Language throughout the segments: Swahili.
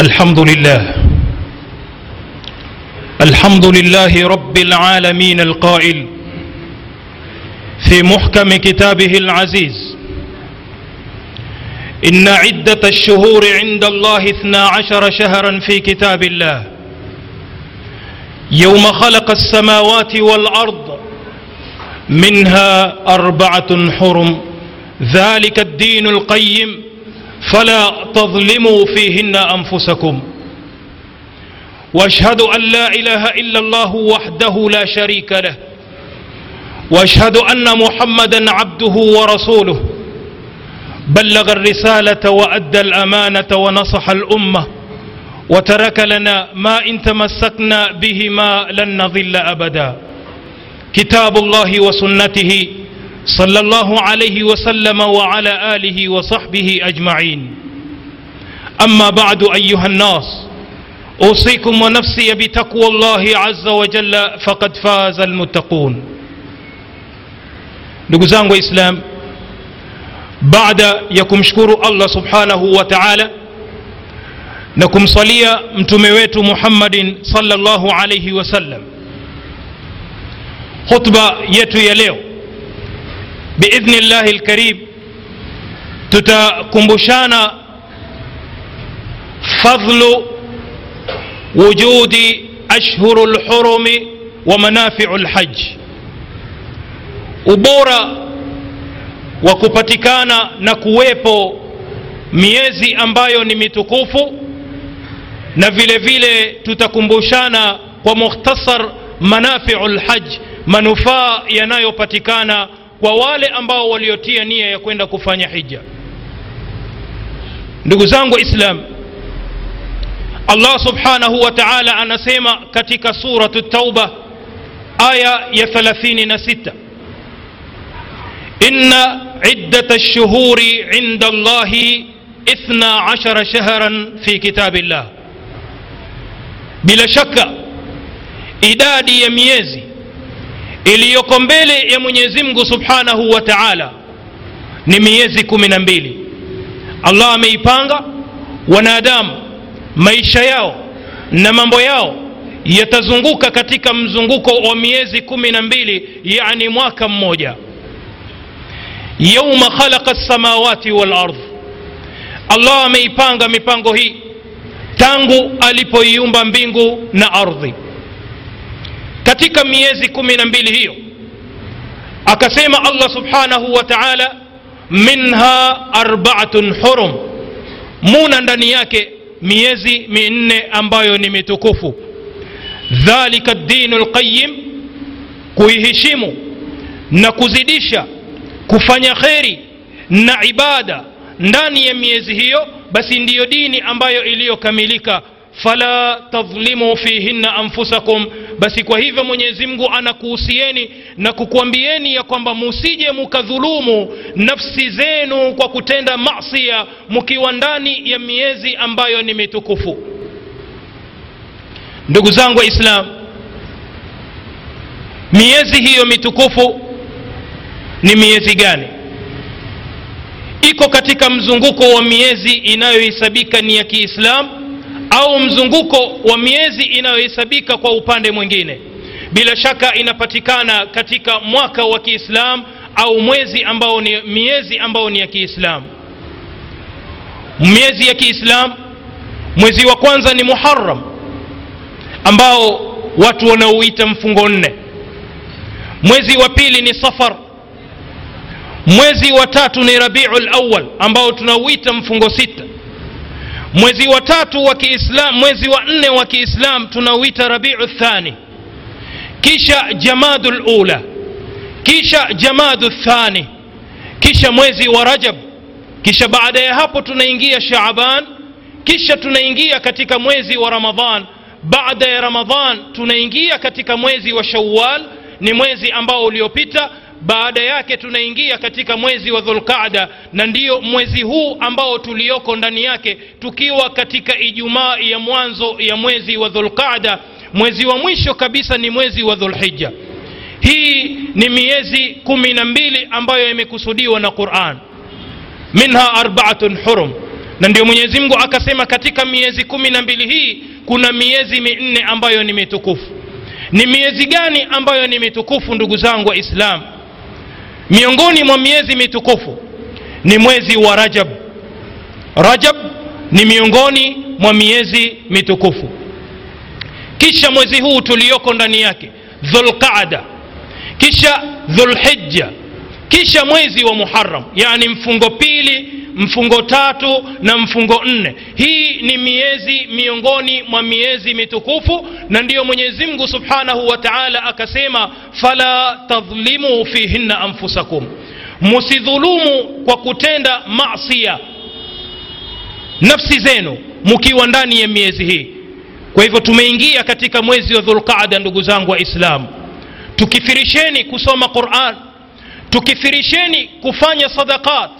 الحمد لله. الحمد لله رب العالمين القائل في محكم كتابه العزيز. إن عدة الشهور عند الله اثنا عشر شهرا في كتاب الله. يوم خلق السماوات والأرض منها أربعة حرم. ذلك الدين القيم. فلا تظلموا فيهن أنفسكم. واشهد أن لا إله إلا الله وحده لا شريك له. واشهد أن محمدا عبده ورسوله. بلغ الرسالة وأدى الأمانة ونصح الأمة. وترك لنا ما إن تمسكنا بهما لن نضل أبدا. كتاب الله وسنته صلى الله عليه وسلم وعلى آله وصحبه أجمعين. أما بعد أيها الناس أوصيكم ونفسي بتقوى الله عز وجل فقد فاز المتقون. نقزان وإسلام بعد يكم شكور الله سبحانه وتعالى نكم صليا متميويت محمد صلى الله عليه وسلم خطبة يتو يليو بإذن الله الكريم تتكمبشانا فضل وجود أشهر الحرم ومنافع الحج. وبورا وكوباتيكانا نكويبو ميزي أمبايو نمتكوفو na vile vile tutakumbushana kwa mukhtasar manafiu lhaj manufaa yanayopatikana kwa wale ambao waliotia nia ya kwenda kufanya hija ndugu zangu islam allah subhanahu wa taala anasema katika suratu tauba aya ya 36 إن عدة الشهور عند الله اثنا عشر شهرا في كتاب الله bila shaka idadi ya miezi iliyoko mbele ya mwenyezi mungu subhanahu wa taala ni miezi kumi na mbili. Allah ameipanga wanadamu maisha yao na mambo yao yatazunguka katika mzunguko wa miezi kumi na mbili yani mwaka mmoja. Yauma khalaqa lsamawati walard allah ameipanga mipango hii tangu alipoiumba mbingu na ardhi katika miezi kumi na mbili hiyo akasema allah subhanahu wa taala minha arbaatun hurum muna ndani yake miezi minne ambayo ni mitukufu. Dhalika dinu lqayim kuiheshimu na kuzidisha kufanya kheri na ibada ndani ya miezi hiyo basi ndiyo dini ambayo iliyokamilika fala tadhlimu fihinna anfusakum. Basi kwa hivyo mwenyezi mungu anakuhusieni na kukuambieni ya kwamba musije mukadhulumu nafsi zenu kwa kutenda masia mkiwa ndani ya miezi ambayo ni mitukufu. Ndugu zangu waislam miezi hiyo mitukufu ni miezi gani? Iko katika mzunguko wa miezi inayohesabika ni ya kiislam au mzunguko wa miezi inayohesabika kwa upande mwingine. Bila shaka inapatikana katika mwaka wa kiislam au mwezi ambao ni miezi ambao ni ya kiislam. Miezi ya kiislam mwezi wa kwanza ni muharam ambao watu wanaouita mfungo nne. Mwezi wa pili ni safar. Mwezi wa tatu ni rabiu lawal ambao tunauita mfungo sita mwezi wa tatu wa kiislam mwezi wa nne wa kiislam tunauita rabiu thani. Kisha jamadu lula kisha jamadu thani. Kisha mwezi wa rajab. Kisha baada ya hapo tunaingia shaaban kisha tunaingia katika mwezi wa ramadhan baada ya ramadhan tunaingia katika mwezi wa shawal ni mwezi ambao uliopita baada yake tunaingia katika mwezi wa dhulqaada na ndiyo mwezi huu ambao tulioko ndani yake tukiwa katika ijumaa ya mwanzo ya mwezi wa dhulqaada. Mwezi wa mwisho kabisa ni mwezi wa dhulhija hii ni miezi kumi na mbili ambayo imekusudiwa na quran. Minha arbaatun hurum. Na ndio mwenyezi mungu akasema katika miezi kumi na mbili hii kuna miezi minne ambayo ni mitukufu. Ni miezi gani ambayo ni mitukufu ndugu zangu wa islam miongoni mwa miezi mitukufu ni mwezi wa rajab. Rajab ni miongoni mwa miezi mitukufu. Kisha mwezi huu tulioko ndani yake dhulqaada. Kisha dhulhijja kisha mwezi wa muharam yani mfungo pili mfungo tatu na mfungo nne. Hii ni miezi miongoni mwa miezi mitukufu na ndiyo mwenyezi mungu subhanahu wa taala akasema fala tadhlimu fihinna anfusakum. Musidhulumu kwa kutenda masia nafsi zenu mkiwa ndani ya miezi hii. Kwa hivyo tumeingia katika mwezi wa dhulqaada ndugu zangu wa islamu tukifirisheni kusoma quran tukithirisheni kufanya sadaqat.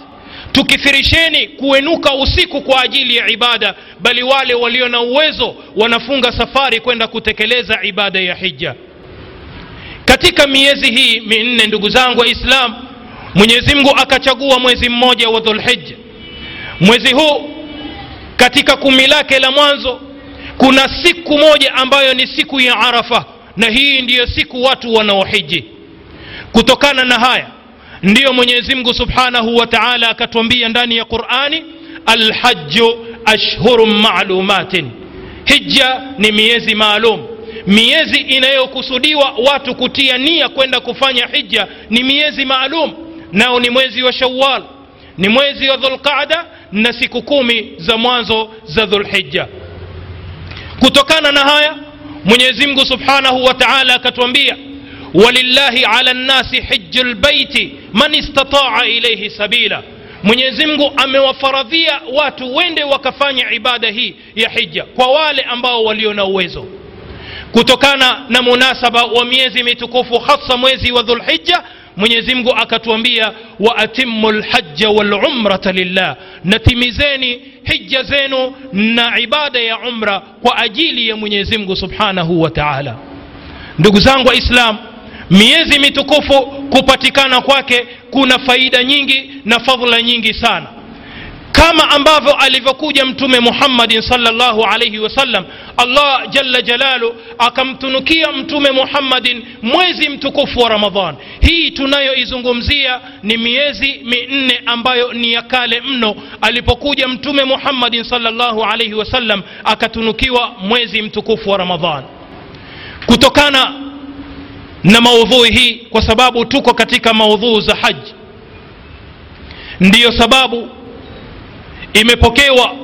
Tukithirisheni kuenuka usiku kwa ajili ya ibada. Bali wale walio na uwezo wanafunga safari kwenda kutekeleza ibada ya hija katika miezi hii minne ndugu zangu wa islam mwenyezi mungu akachagua mwezi mmoja wa dhulhija mwezi huu katika kumi lake la mwanzo kuna siku moja ambayo ni siku ya arafa. Na hii ndiyo siku watu wanaohiji. Kutokana na haya ndiyo mwenyezi mungu subhanahu wa taala akatwambia ndani ya qurani alhaju ashhurun malumatin. Hija ni miezi maalum. Miezi inayokusudiwa watu kutia nia kwenda kufanya hija ni miezi maalum. Nao ni mwezi wa shawal ni mwezi wa dhulqada na siku kumi za mwanzo za dhulhija kutokana na haya mwenyezi mungu subhanahu wa taala akatwambia walillahi ala nnasi hiju lbaiti man istataa ilaihi sabila mwenyezi mungu amewafaradhia watu wende wakafanya ibada hii ya hija kwa wale ambao walio na uwezo kutokana na munasaba wa miezi mitukufu hasa mwezi wa dhulhija mwenyezi mungu akatuambia wa atimu lhaja walumrata lillah natimizeni hija zenu na ibada ya umra kwa ajili ya mwenyezi mungu subhanahu wa taala ndugu zangu waislam miezi mitukufu kupatikana kwake kuna faida nyingi na fadhla nyingi sana. Kama ambavyo alivyokuja mtume muhammadin salllahu alaihi wasallam allah jalla jalalu akamtunukia mtume muhammadin mwezi mtukufu wa ramadhan. Hii tunayoizungumzia ni miezi minne ambayo ni ya kale mno. Alipokuja mtume muhammadin salllahu alaihi wasallam akatunukiwa mwezi mtukufu wa ramadhan. Kutokana na maudhui hii kwa sababu tuko katika maudhuu za haji. Ndiyo sababu imepokewa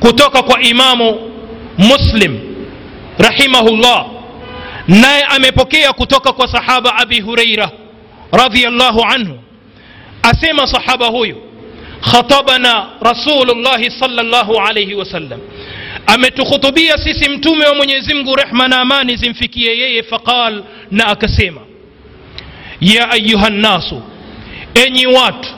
kutoka kwa imamu muslim rahimahullah naye amepokea kutoka kwa sahaba abi hureira radiallahu anhu. Asema sahaba huyu khatabana rasulullahi salllahu alaihi wasallam ametukhutubia sisi mtume wa mwenyezi mungu rehma na amani zimfikie yeye faqal na akasema ya ayuha nnasu enyi watu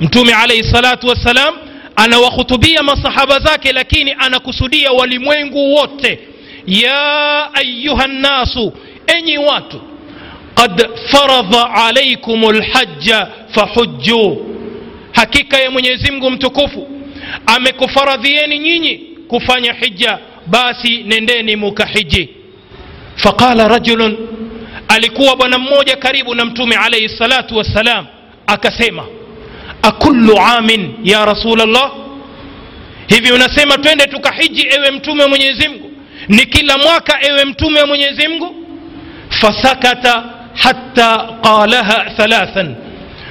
mtume alaihi salatu wassalam anawakhutubia masahaba zake lakini anakusudia walimwengu wote ya ayuha nnasu enyi watu qad faradha alaikum lhaja fahujuu hakika ya mwenyezi mungu mtukufu amekufaradhieni nyinyi kufanya hija basi nendeni mukahiji faqala rajulun alikuwa bwana mmoja karibu na mtume alaihi salatu wassalam akasema akullu amin ya rasulllah hivi unasema twende tukahiji ewe mtume wa mwenyezi mungu ni kila mwaka ewe mtume wa mwenyezi mungu fasakata hatta qalaha thalathan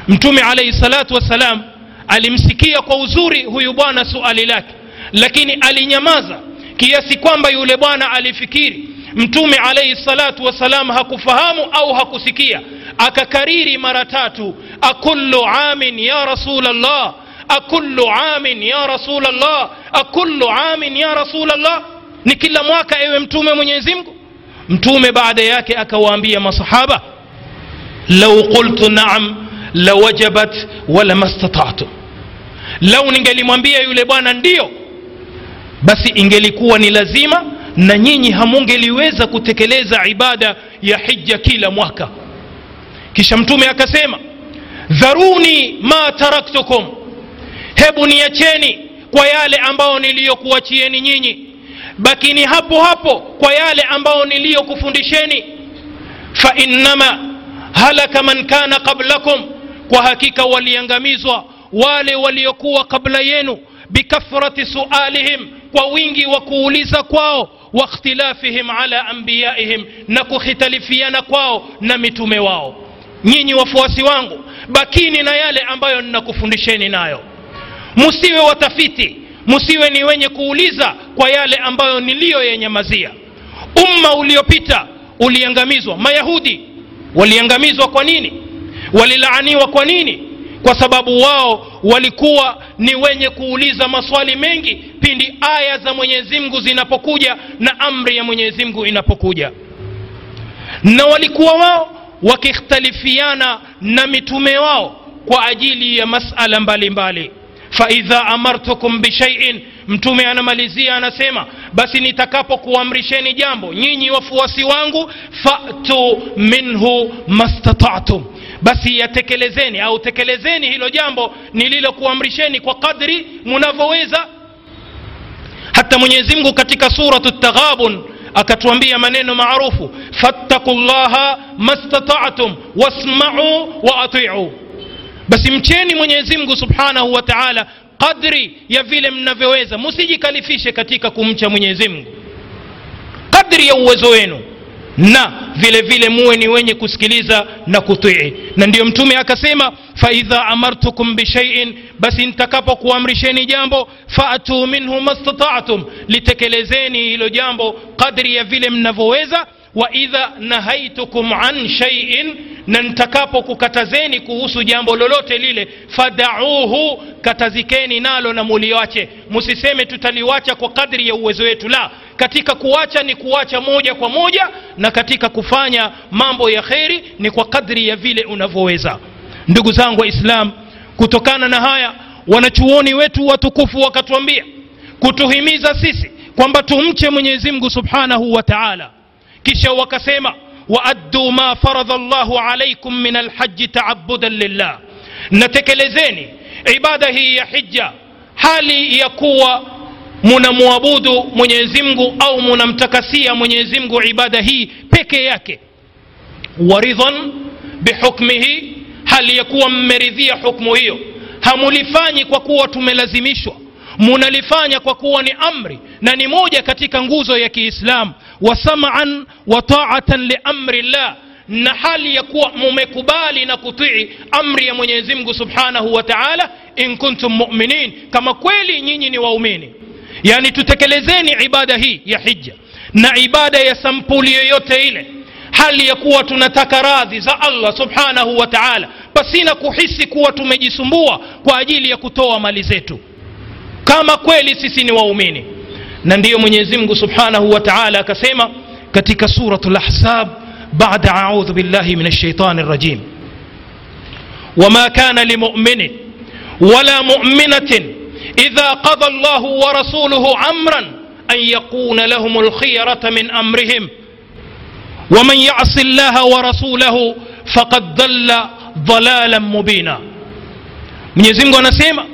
mtume alaihi salatu wassalam alimsikia kwa uzuri huyu bwana suali lake lakini alinyamaza kiasi kwamba yule bwana alifikiri mtume alaihi salatu wassalam hakufahamu au hakusikia akakariri mara tatu akullu amin ya rasulllah akullu amin ya rasulllah akullu amin ya rasulllah ni kila mwaka ewe mtume mwenyezi mungu mtume baada yake akawaambia masahaba lau qultu naam lawajabat wala mastatatu lau ningelimwambia yule bwana ndiyo basi ingelikuwa ni lazima na nyinyi hamungeliweza kutekeleza ibada ya hija kila mwaka. Kisha mtume akasema dharuni ma taraktukum hebu niacheni kwa yale ambayo niliyokuachieni nyinyi bakini hapo hapo kwa yale ambayo niliyokufundisheni. Fa innama halaka man kana qablakum kwa hakika waliangamizwa wale waliokuwa kabla yenu bikathrati sualihim kwa wingi wa kuuliza kwao wakhtilafihim ala anbiyaihim na kukhitalifiana kwao na mitume wao. Nyinyi wafuasi wangu bakini na yale ambayo ninakufundisheni nayo. Musiwe watafiti musiwe ni wenye kuuliza kwa yale ambayo niliyoyenyamazia. Umma uliopita uliangamizwa. Mayahudi waliangamizwa kwa nini? Walilaaniwa kwa nini kwa sababu wao walikuwa ni wenye kuuliza maswali mengi pindi aya za mwenyezi mungu zinapokuja na amri ya mwenyezi mungu inapokuja. Na walikuwa wao wakikhtalifiana na mitume wao kwa ajili ya masala mbalimbali. Faidha amartukum bishaiin mtume anamalizia anasema basi nitakapokuamrisheni jambo nyinyi wafuasi wangu fatu minhu mastatatum basi yatekelezeni au tekelezeni hilo jambo nililokuamrisheni kwa kadri munavyoweza. Hata mwenyezi mungu katika suratu taghabun akatuambia maneno maarufu fattaku llaha mastatatum wasmau wa atiu. Basi mcheni mwenyezi mungu subhanahu wa taala kadri ya vile mnavyoweza. Musijikalifishe katika kumcha mwenyezi mungu. Kadri ya uwezo wenu na vile vile muwe ni wenye kusikiliza na kutii na ndiyo mtume akasema faidha amartukum bishaiin basi nitakapokuamrisheni jambo faatuu minhu mastataatum litekelezeni hilo jambo kadri ya vile mnavyoweza waidha nahaitukum an shaiin na nitakapokukatazeni kuhusu jambo lolote lile fadauhu katazikeni nalo na muliwache musiseme tutaliwacha kwa kadri ya uwezo wetu la katika kuacha ni kuacha moja kwa moja na katika kufanya mambo ya kheri ni kwa kadri ya vile unavyoweza. Ndugu zangu waislam kutokana na haya wanachuoni wetu watukufu wakatuambia kutuhimiza sisi kwamba tumche mwenyezi mungu subhanahu wa taala. Kisha wakasema waaddu ma faradha llahu alaikum min alhaji taabudan lillah. Natekelezeni ibada hii ya hija hali ya kuwa munamwabudu mwenyezi mungu au munamtakasia mwenyezi mungu ibada hii peke yake. Waridhan bihukmihi hali ya kuwa mmeridhia hukmu hiyo. Hamulifanyi kwa kuwa tumelazimishwa. Munalifanya kwa kuwa ni amri na ni moja katika nguzo ya kiislamu. Wa saman wa taatan liamri llah na hali ya kuwa mumekubali na kutii amri ya mwenyezi mungu subhanahu wa taala in kuntum muminin kama kweli nyinyi ni waumini yani tutekelezeni ibada hii ya hija na ibada ya sampuli yoyote ile hali ya kuwa tunataka radhi za allah subhanahu wa taala pasina kuhisi kuwa tumejisumbua kwa ajili ya kutoa mali zetu kama kweli sisi ni waumini na ndiyo mwenyezi mungu subhanahu wa taala akasema katika suratu lahzab bada audhu billahi min alshaitani rajim wama kana limuminin wala muminatin إذا قضى الله ورسوله أمرا أن يكون لهم الخيرة من أمرهم. ومن يعص الله ورسوله فقد ضل ضلالا مبينا. من يزنق ونسيما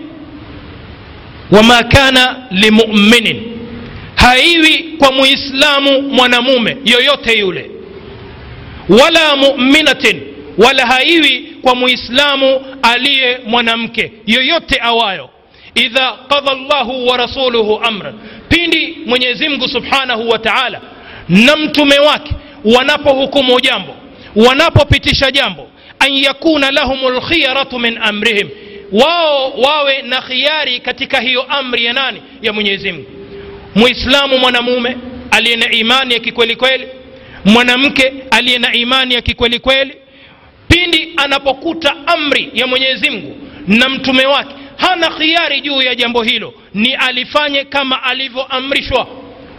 وما كان لمؤمن هايوي كم إسلام ونموم يولي ولا مؤمنة ولا هايوي كم إسلام علي ونمك يويوت أوايو idha qadha llahu wa rasuluhu amran. Pindi mwenyezi mungu subhanahu wa taala na mtume wake wanapohukumu jambo wanapopitisha jambo an yakuna lahum lkhiyaratu min amrihim. Wao wawe na khiari katika hiyo amri ya nani? Ya mwenyezi mungu. Muislamu mwanamume aliye na imani ya kikweli kweli mwanamke aliye na imani ya kikweli kweli pindi anapokuta amri ya mwenyezi mungu na mtume wake hana khiari juu ya jambo hilo. Ni alifanye kama alivyoamrishwa.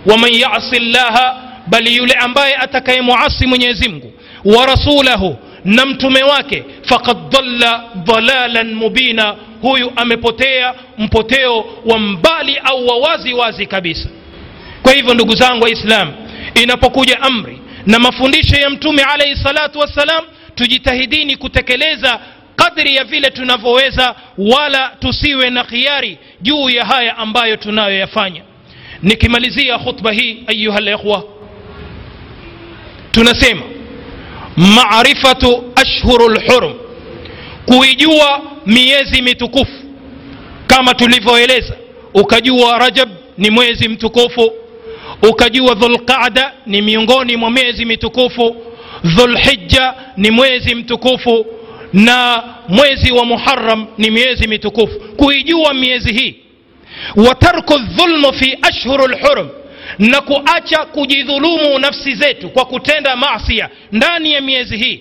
Waman yasi llaha bali yule ambaye atakayemuasi mwenyezi mungu. Wa rasulahu na mtume wake. Fakad dhalla dhalalan mubina. Huyu amepotea mpoteo wa mbali au wa wazi wazi kabisa. Kwa hivyo ndugu zangu waislam inapokuja amri na mafundisho ya mtume alaihi salatu wassalam tujitahidini kutekeleza kadri ya vile tunavyoweza wala tusiwe na khiari juu ya haya ambayo tunayoyafanya. Nikimalizia khutba hii ayuha likhwa tunasema marifatu ashhuru lhurum kuijua miezi mitukufu. Kama tulivyoeleza ukajua rajab ni mwezi mtukufu ukajua dhulqada ni miongoni mwa miezi mitukufu dhulhija ni mwezi mtukufu na mwezi wa muharam ni miezi mitukufu kuijua miezi hii wa tarku dhulmu fi ashhuru lhurum na kuacha kujidhulumu nafsi zetu kwa kutenda masia ndani ya miezi hii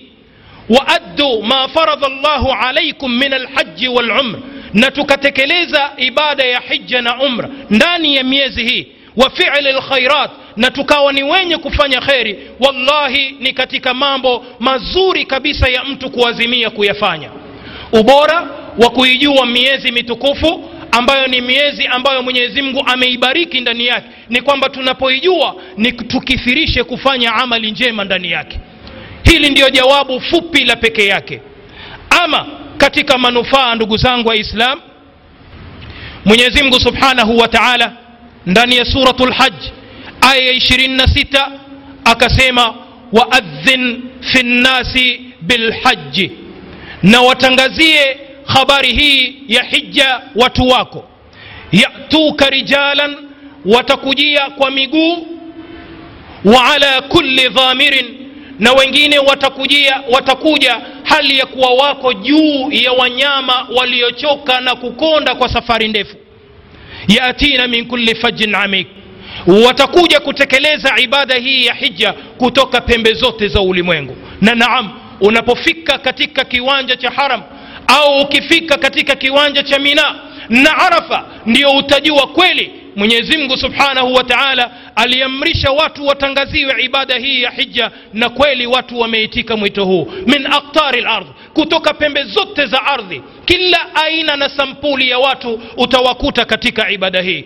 waaddu ma faradha llahu alaikum min alhaji walumr na tukatekeleza ibada ya hija na umra ndani ya miezi hii wa fili lkhairat na tukawa ni wenye kufanya kheri wallahi ni katika mambo mazuri kabisa ya mtu kuazimia kuyafanya. Ubora wa kuijua miezi mitukufu ambayo ni miezi ambayo mwenyezi mungu ameibariki ndani yake ni kwamba tunapoijua ni tukithirishe kufanya amali njema ndani yake. Hili ndiyo jawabu fupi la peke yake. Ama katika manufaa ndugu zangu waislam mwenyezi mungu subhanahu wa taala ndani ya suratu lhaj aya ya 26 akasema waadhin fi nnasi bilhaji na watangazie habari hii ya hija watu wako. Yatuka rijalan watakujia kwa miguu wa ala kulli dhamirin. Na wengine watakujia watakuja hali ya kuwa wako juu ya wanyama waliochoka na kukonda kwa safari ndefu. Yatina min kulli fajin amik watakuja kutekeleza ibada hii ya hija kutoka pembe zote za ulimwengu. Na naam unapofika katika kiwanja cha haram au ukifika katika kiwanja cha mina na arafa ndio utajua kweli mwenyezi mungu subhanahu wa taala aliamrisha watu watangaziwe ibada hii ya hija na kweli watu wameitika mwito huu. Min aktari lardh kutoka pembe zote za ardhi kila aina na sampuli ya watu utawakuta katika ibada hii.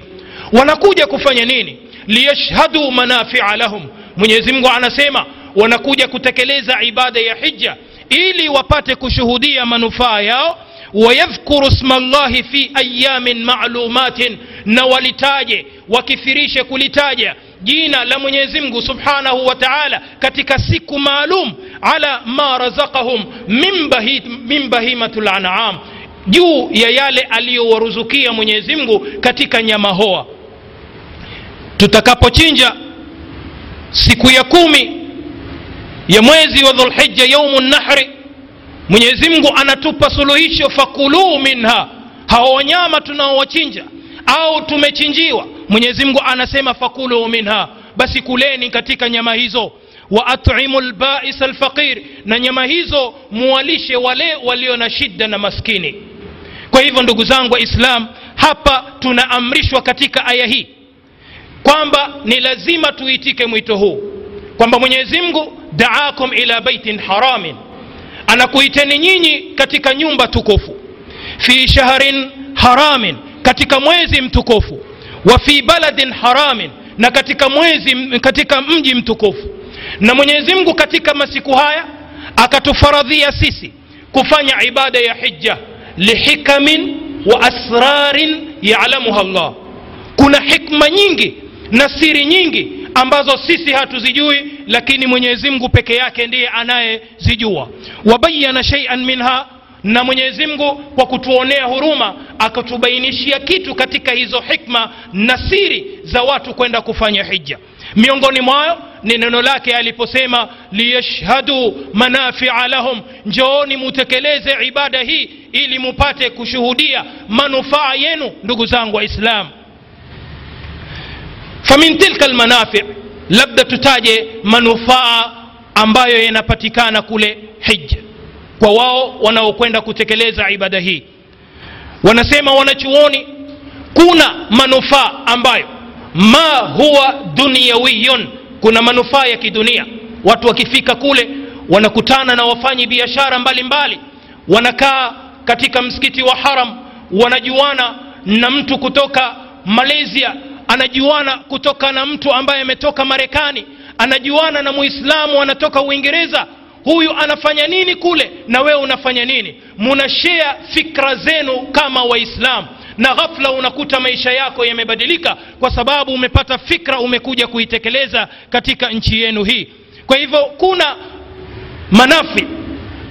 Wanakuja kufanya nini liyashhadu manafia lahum. Mwenyezi anasema wanakuja kutekeleza ibada ya hija ili wapate kushuhudia manufaa yao. Wayadhkuru sma llahi fi ayamin malumatin na walitaje wakithirishe kulitaja jina la mwenyezi mungu subhanahu wa taala katika siku maalum ala ma razaqahum min, bahimat lanam juu ya yale aliyowaruzukia mwenyezi mungu katika nyama hoa tutakapochinja siku ya kumi ya mwezi wa dhulhija yaumu nahri mwenyezi mungu anatupa suluhisho fakuluu minha hawa wanyama tunaowachinja au tumechinjiwa. Mwenyezi mungu anasema fakuluu minha basi kuleni katika nyama hizo. Wa atimu lbais alfaqir na nyama hizo muwalishe wale walio na shida na maskini. Kwa hivyo ndugu zangu waislam hapa tunaamrishwa katika aya hii kwamba ni lazima tuitike mwito huu kwamba mwenyezi mungu daakum ila baitin haramin anakuiteni nyinyi katika nyumba tukufu fi shahrin haramin katika mwezi mtukufu wa fi baladin haramin na katika mwezi katika mji mtukufu. Na mwenyezi mungu katika masiku haya akatufaradhia sisi kufanya ibada ya hija lihikamin wa asrarin yalamuha llah kuna hikma nyingi na siri nyingi ambazo sisi hatuzijui lakini mwenyezi mungu peke yake ndiye anayezijua. Wabayana sheian minha na mwenyezi mungu kwa kutuonea huruma akatubainishia kitu katika hizo hikma na siri za watu kwenda kufanya hija. Miongoni mwayo ni neno lake aliposema liyashhadu manafia lahum njooni mutekeleze ibada hii ili mupate kushuhudia manufaa yenu ndugu zangu waislamu famin tilka lmanafi labda tutaje manufaa ambayo yanapatikana kule hija kwa wao wanaokwenda kutekeleza ibada hii. Wanasema wanachuoni kuna manufaa ambayo. Ma huwa dunyawiyun kuna manufaa ya kidunia. Watu wakifika kule wanakutana na wafanyi biashara mbalimbali. Wanakaa katika msikiti wa haram wanajuana na mtu kutoka malaysia anajuana kutoka na mtu ambaye ametoka marekani anajuana na muislamu anatoka uingereza. Huyu anafanya nini kule na wewe unafanya nini? Munashea fikra zenu kama waislamu na ghafla unakuta maisha yako yamebadilika kwa sababu umepata fikra umekuja kuitekeleza katika nchi yenu hii. Kwa hivyo kuna manafi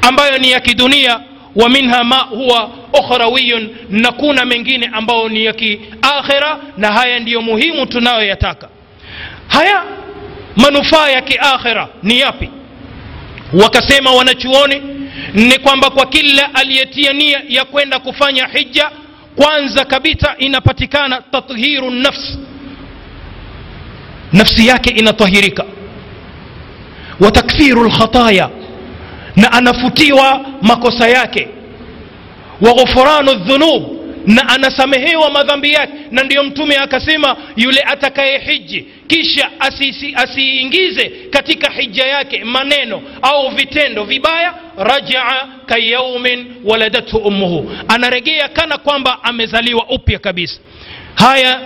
ambayo ni ya kidunia wa minha ma huwa ukhrawiyun na kuna mengine ambayo ni ya kiakhira na haya ndiyo muhimu tunayoyataka. Haya manufaa ya kiakhira ni yapi? Wakasema wanachuoni ni kwamba kwa kila aliyetia nia ya kwenda kufanya hija kwanza kabisa inapatikana tathiru nafs. Nafsi yake inatahirika. Wa takfiru lkhataya na anafutiwa makosa yake. Wa ghufranu dhunub na anasamehewa madhambi yake. Na ndiyo mtume akasema yule atakaye hiji kisha asiingize katika hija yake maneno au vitendo vibaya rajaa kayaumin waladathu ummuhu. Anaregea kana kwamba amezaliwa upya kabisa. Haya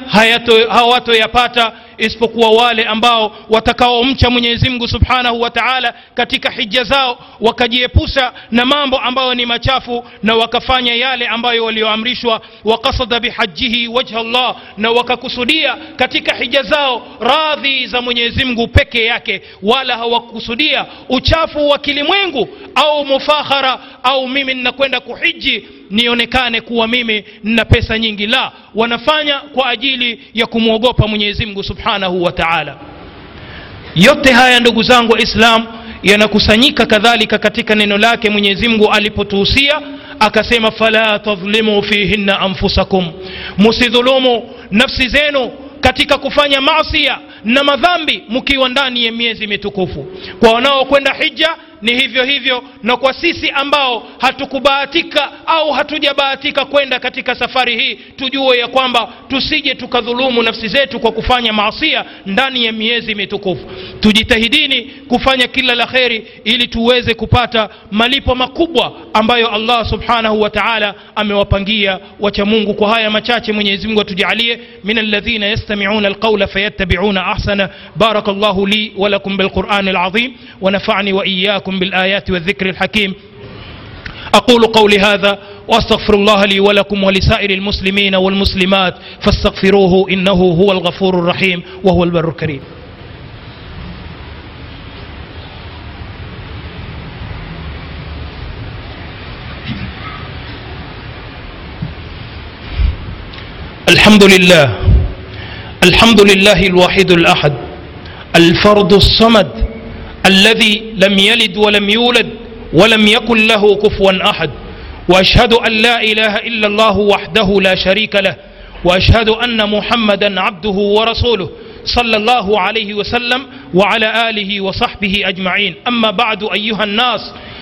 hawatoyapata isipokuwa wale ambao watakaomcha mwenyezi mungu subhanahu wa taala katika hija zao wakajiepusha na mambo ambayo ni machafu na wakafanya yale ambayo walioamrishwa. Wakasada bihajihi wajha llah na wakakusudia katika hija zao radhi za mwenyezi mungu peke yake wala hawakusudia uchafu wa kilimwengu au mufakhara au mimi ninakwenda kuhiji nionekane kuwa mimi nina pesa nyingi. La wanafanya kwa ajili ya kumwogopa mwenyezi mungu subhanahu wa taala. Yote haya ndugu zangu waislam yanakusanyika kadhalika katika neno lake mwenyezi mungu alipotuhusia akasema fala tadhlimu fihinna anfusakum. Musidhulumu nafsi zenu katika kufanya masia na madhambi mkiwa ndani ya miezi mitukufu. Kwa wanaokwenda hija ni hivyo hivyo na kwa sisi ambao hatukubahatika au hatujabahatika kwenda katika safari hii tujue ya kwamba tusije tukadhulumu nafsi zetu kwa kufanya maasia ndani ya miezi mitukufu. Tujitahidini kufanya kila la kheri ili tuweze kupata malipo makubwa ambayo allah subhanahu wataala amewapangia wachamungu kwa haya machache mwenyezi mungu atujalie min alladhina yastamiuna alqaula fayattabiuna ahsana. Baraka llahu li walakum bilqurani alazim wanafani waiyakum وإياكم بالآيات والذكر الحكيم. أقول قولي هذا وأستغفر الله لي ولكم ولسائر المسلمين والمسلمات فاستغفروه إنه هو الغفور الرحيم وهو البر الكريم. الحمد لله. الحمد لله الواحد الأحد. الفرد الصمد. الذي لم يلد ولم يولد ولم يكن له كفوا أحد. وأشهد أن لا إله إلا الله وحده لا شريك له. وأشهد أن محمدا عبده ورسوله صلى الله عليه وسلم وعلى آله وصحبه أجمعين. أما بعد أيها الناس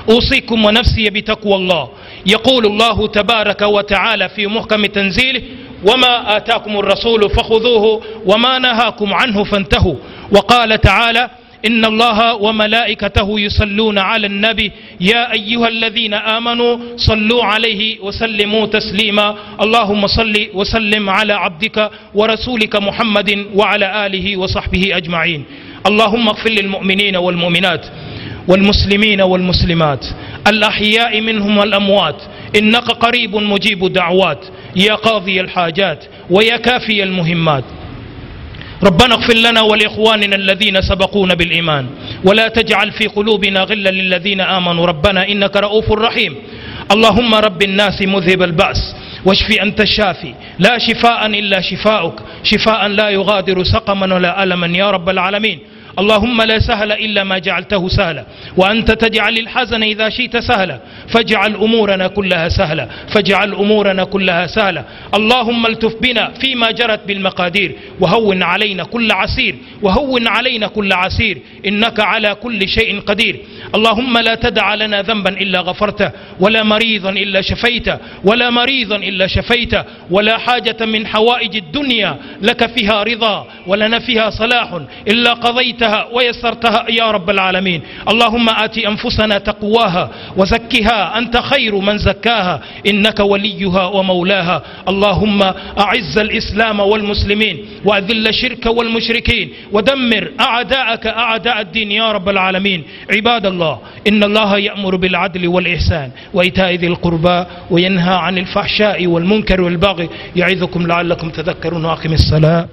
أوصيكم ونفسي بتقوى الله. يقول الله تبارك وتعالى في محكم تنزيله وما آتاكم الرسول فخذوه وما نهاكم عنه فانتهوا. وقال تعالى إن الله وملائكته يصلون على النبي. يا أيها الذين آمنوا صلوا عليه وسلموا تسليما. اللهم صل وسلم على عبدك ورسولك محمد وعلى آله وصحبه أجمعين. اللهم اغفر للمؤمنين والمؤمنات والمسلمين والمسلمات. الأحياء منهم والأموات. إنك قريب مجيب الدعوات. يا قاضي الحاجات. ويا كافي المهمات. ربنا اغفر لنا ولإخواننا الذين سبقونا بالإيمان. ولا تجعل في قلوبنا غلا للذين آمنوا. ربنا إنك رؤوف رحيم. اللهم رب الناس مذهب البأس واشف أنت الشافي. لا شفاء إلا شفاؤك. شفاء لا يغادر سقما ولا ألما يا رب العالمين. اللهم لا سهل إلا ما جعلته سهلا. وأنت تجعل الحزن إذا شئت سهلا. فاجعل أمورنا كلها سهلا. فاجعل أمورنا كلها سهلا. اللهم التف بنا فيما جرت بالمقادير. وهون علينا كل عسير وهون علينا كل عسير. إنك على كل شيء قدير. اللهم لا تدع لنا ذنبا إلا غفرته ولا مريضا إلا شفيته ولا مريضا إلا شفيته ولا حاجة من حوائج الدنيا لك فيها رضا ولنا فيها صلاح. إلا قضيتها ويسرتها يا رب العالمين. اللهم آت أنفسنا تقواها وزكها أنت خير من زكاها. إنك وليها ومولاها. اللهم أعز الإسلام والمسلمين. وأذل الشرك والمشركين. ودمر أعداءك أعداء الدين يا رب العالمين. عباد الله إن الله يأمر بالعدل والإحسان وإيتاء ذي القربى وينهى عن الفحشاء والمنكر والبغي. يعظكم لعلكم تذكرون. وأقم الصلاة.